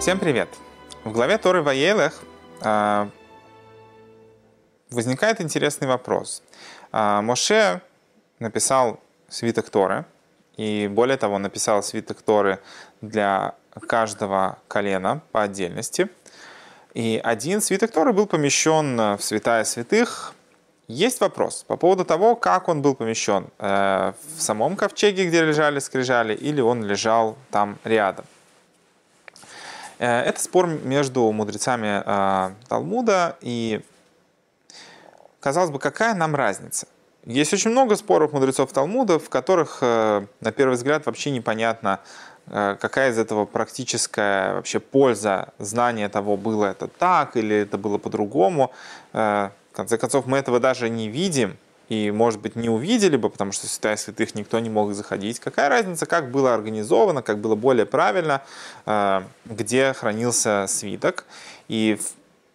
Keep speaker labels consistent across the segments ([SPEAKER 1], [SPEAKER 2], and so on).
[SPEAKER 1] Всем привет! В главе Торы Ваелех э, возникает интересный вопрос. Э, Моше написал свиток Торы, и более того, написал свиток Торы для каждого колена по отдельности. И один свиток Торы был помещен в святая святых. Есть вопрос по поводу того, как он был помещен. Э, в самом ковчеге, где лежали скрижали, или он лежал там рядом. Э, это спор между мудрецами э, Талмуда, и, казалось бы, какая нам разница? Есть очень много споров мудрецов Талмуда, в которых, э, на первый взгляд, вообще непонятно, какая из этого практическая вообще польза знания того, было это так или это было по-другому. В конце концов, мы этого даже не видим, и, может быть, не увидели бы, потому что святая святых никто не мог заходить. Какая разница, как было организовано, как было более правильно, э, где хранился свиток, и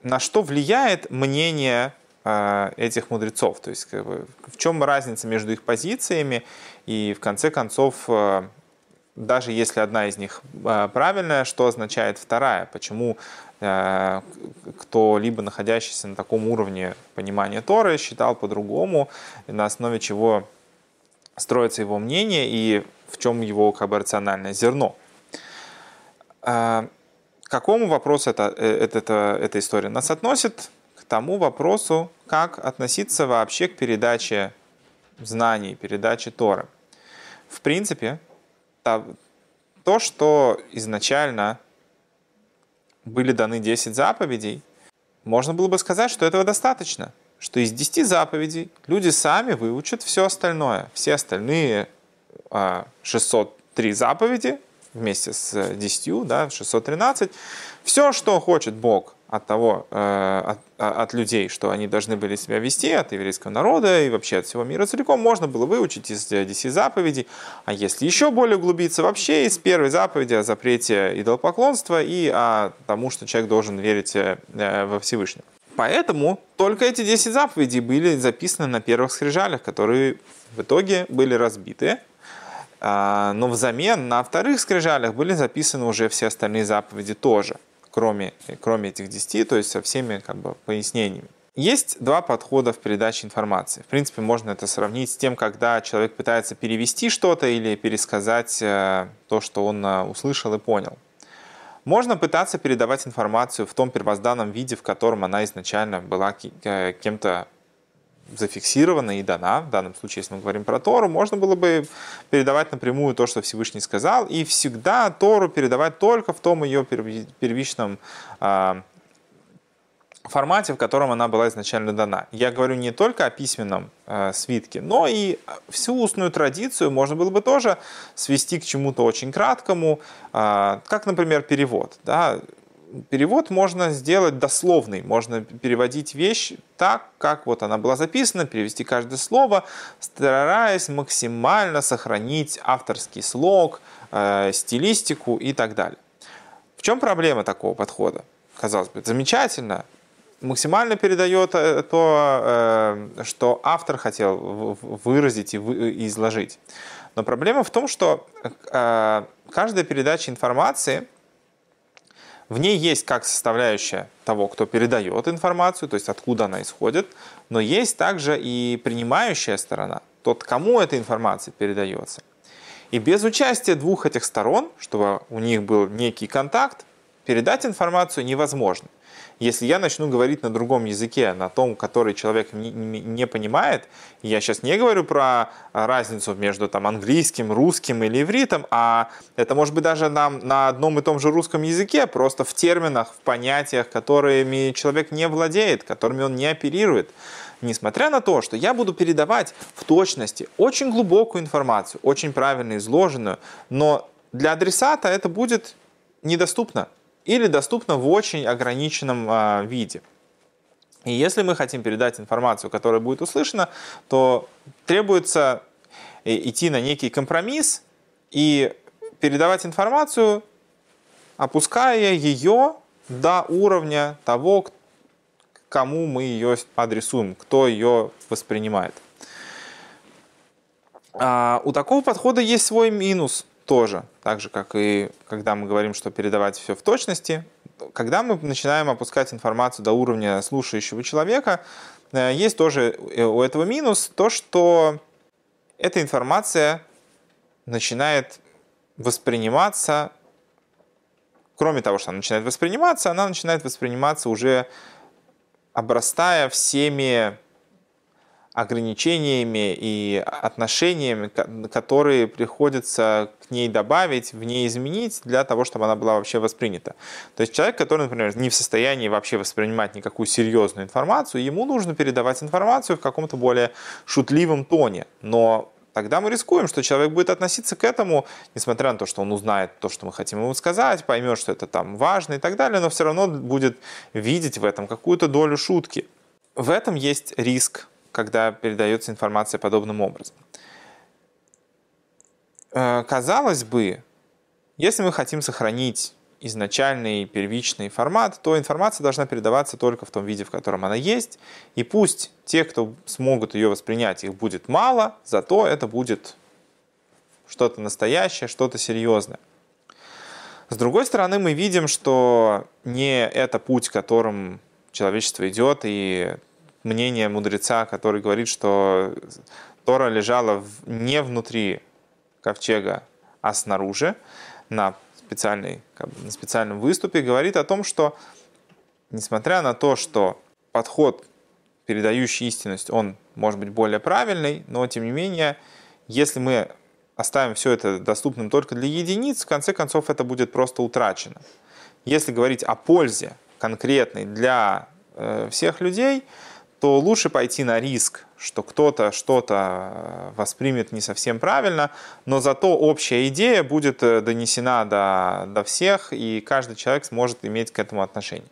[SPEAKER 1] на что влияет мнение э, этих мудрецов, то есть как бы, в чем разница между их позициями, и в конце концов э, даже если одна из них правильная, что означает вторая? Почему Э, кто-либо находящийся на таком уровне понимания Торы считал по-другому, на основе чего строится его мнение и в чем его как бы рациональное зерно. Э, к какому вопросу это, э, это, это, эта история нас относит? К тому вопросу, как относиться вообще к передаче знаний, передаче Торы. В принципе, то, что изначально были даны 10 заповедей, можно было бы сказать, что этого достаточно, что из 10 заповедей люди сами выучат все остальное. Все остальные 603 а, заповеди вместе с 10, да, 613, все, что хочет Бог от того, э, от, от людей, что они должны были себя вести, от еврейского народа и вообще от всего мира целиком, можно было выучить из 10 заповедей. А если еще более углубиться, вообще из первой заповеди о запрете идолопоклонства и о тому, что человек должен верить э, во Всевышнего. Поэтому только эти 10 заповедей были записаны на первых скрижалях, которые в итоге были разбиты. А, но взамен на вторых скрижалях были записаны уже все остальные заповеди тоже кроме, кроме этих 10, то есть со всеми как бы, пояснениями. Есть два подхода в передаче информации. В принципе, можно это сравнить с тем, когда человек пытается перевести что-то или пересказать э, то, что он э, услышал и понял. Можно пытаться передавать информацию в том первозданном виде, в котором она изначально была э, кем-то зафиксирована и дана, в данном случае, если мы говорим про Тору, можно было бы передавать напрямую то, что Всевышний сказал, и всегда Тору передавать только в том ее первичном э, формате, в котором она была изначально дана. Я говорю не только о письменном э, свитке, но и всю устную традицию можно было бы тоже свести к чему-то очень краткому, э, как, например, перевод. Да? Перевод можно сделать дословный, можно переводить вещь так, как вот она была записана, перевести каждое слово, стараясь максимально сохранить авторский слог, э, стилистику и так далее. В чем проблема такого подхода? Казалось бы, замечательно, максимально передает э, то, э, что автор хотел выразить и изложить. Но проблема в том, что э, каждая передача информации – в ней есть как составляющая того, кто передает информацию, то есть откуда она исходит, но есть также и принимающая сторона, тот, кому эта информация передается. И без участия двух этих сторон, чтобы у них был некий контакт, передать информацию невозможно. Если я начну говорить на другом языке, на том, который человек не, понимает, я сейчас не говорю про разницу между там, английским, русским или ивритом, а это может быть даже нам на одном и том же русском языке, просто в терминах, в понятиях, которыми человек не владеет, которыми он не оперирует. Несмотря на то, что я буду передавать в точности очень глубокую информацию, очень правильно изложенную, но для адресата это будет недоступно или доступно в очень ограниченном а, виде. И если мы хотим передать информацию, которая будет услышана, то требуется э, идти на некий компромисс и передавать информацию, опуская ее до уровня того, кому мы ее адресуем, кто ее воспринимает. А у такого подхода есть свой минус – тоже, так же, как и когда мы говорим, что передавать все в точности, когда мы начинаем опускать информацию до уровня слушающего человека, э, есть тоже у этого минус, то, что эта информация начинает восприниматься, кроме того, что она начинает восприниматься, она начинает восприниматься уже обрастая всеми ограничениями и отношениями, которые приходится к ней добавить, в ней изменить для того, чтобы она была вообще воспринята. То есть человек, который, например, не в состоянии вообще воспринимать никакую серьезную информацию, ему нужно передавать информацию в каком-то более шутливом тоне. Но тогда мы рискуем, что человек будет относиться к этому, несмотря на то, что он узнает то, что мы хотим ему сказать, поймет, что это там важно и так далее, но все равно будет видеть в этом какую-то долю шутки. В этом есть риск когда передается информация подобным образом. Э, казалось бы, если мы хотим сохранить изначальный первичный формат, то информация должна передаваться только в том виде, в котором она есть. И пусть те, кто смогут ее воспринять, их будет мало, зато это будет что-то настоящее, что-то серьезное. С другой стороны, мы видим, что не это путь, которым человечество идет, и мнение мудреца, который говорит, что Тора лежала не внутри ковчега, а снаружи, на, специальной, как бы, на специальном выступе, говорит о том, что несмотря на то, что подход, передающий истинность, он может быть более правильный, но тем не менее, если мы оставим все это доступным только для единиц, в конце концов это будет просто утрачено. Если говорить о пользе конкретной для э, всех людей, то лучше пойти на риск, что кто-то что-то э, воспримет не совсем правильно, но зато общая идея будет э, донесена до, до всех, и каждый человек сможет иметь к этому отношение.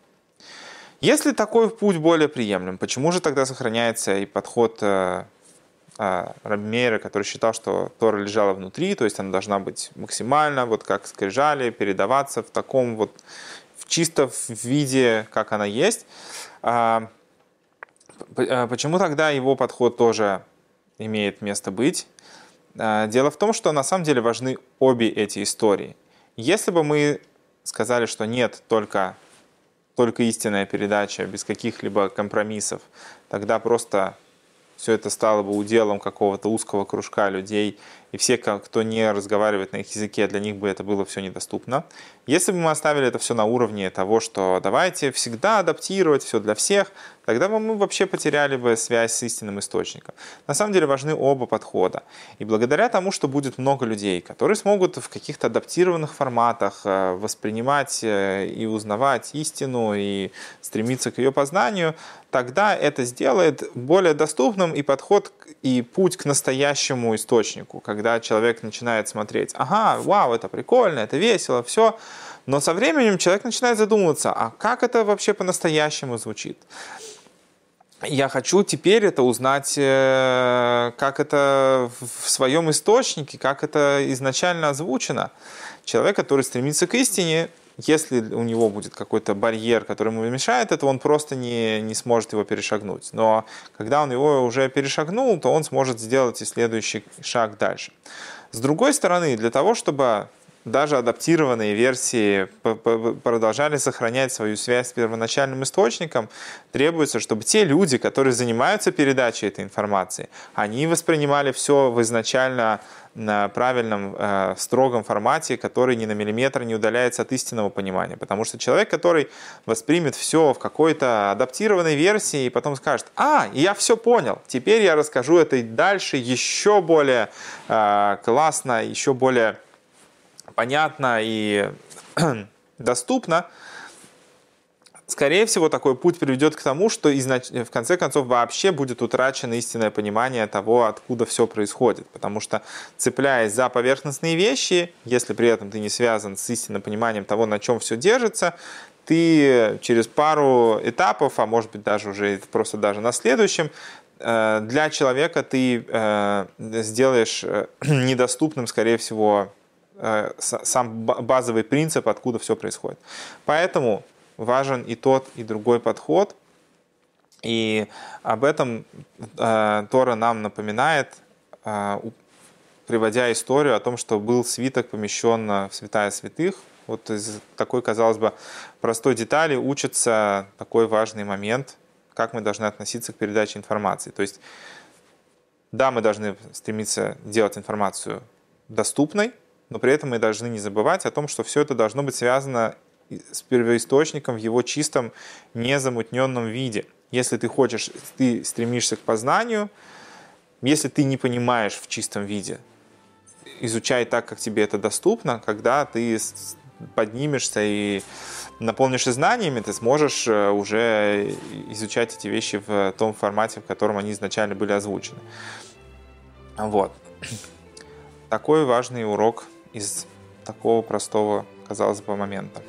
[SPEAKER 1] Если такой путь более приемлем, почему же тогда сохраняется и подход э, Рабмейра, который считал, что Тора лежала внутри, то есть она должна быть максимально, вот как скрижали, передаваться в таком вот, в чисто в виде, как она есть. А, почему тогда его подход тоже имеет место быть? А, дело в том, что на самом деле важны обе эти истории. Если бы мы сказали, что нет, только, только истинная передача, без каких-либо компромиссов, тогда просто все это стало бы уделом какого-то узкого кружка людей, и все, кто не разговаривает на их языке, для них бы это было все недоступно. Если бы мы оставили это все на уровне того, что давайте всегда адаптировать все для всех, тогда бы мы вообще потеряли бы связь с истинным источником. На самом деле важны оба подхода. И благодаря тому, что будет много людей, которые смогут в каких-то адаптированных форматах э, воспринимать э, и узнавать истину и стремиться к ее познанию, тогда это сделает более доступным и подход и путь к настоящему источнику, когда человек начинает смотреть, ага, вау, это прикольно, это весело, все, но со временем человек начинает задумываться, а как это вообще по-настоящему звучит? Я хочу теперь это узнать, э, как это в своем источнике, как это изначально озвучено. Человек, который стремится к истине, если у него будет какой-то барьер, который ему мешает это, он просто не, не сможет его перешагнуть. Но когда он его уже перешагнул, то он сможет сделать и следующий шаг дальше. С другой стороны, для того, чтобы даже адаптированные версии продолжали сохранять свою связь с первоначальным источником, требуется, чтобы те люди, которые занимаются передачей этой информации, они воспринимали все в изначально на правильном, э, строгом формате, который ни на миллиметр не удаляется от истинного понимания. Потому что человек, который воспримет все в какой-то адаптированной версии и потом скажет, а, я все понял, теперь я расскажу это дальше еще более э, классно, еще более понятно и доступно, скорее всего, такой путь приведет к тому, что в конце концов вообще будет утрачено истинное понимание того, откуда все происходит. Потому что, цепляясь за поверхностные вещи, если при этом ты не связан с истинным пониманием того, на чем все держится, ты через пару этапов, а может быть даже уже просто даже на следующем, э, для человека ты э, сделаешь э, недоступным, скорее всего, сам базовый принцип, откуда все происходит. Поэтому важен и тот, и другой подход. И об этом э, Тора нам напоминает, э, приводя историю о том, что был свиток помещен в святая святых. Вот из такой, казалось бы, простой детали учится такой важный момент, как мы должны относиться к передаче информации. То есть, да, мы должны стремиться делать информацию доступной, но при этом мы должны не забывать о том, что все это должно быть связано с первоисточником в его чистом, незамутненном виде. Если ты хочешь, ты стремишься к познанию, если ты не понимаешь в чистом виде, изучай так, как тебе это доступно, когда ты поднимешься и наполнишься знаниями, ты сможешь э, уже изучать эти вещи в том формате, в котором они изначально были озвучены. Вот. Такой важный урок из такого простого, казалось бы, момента.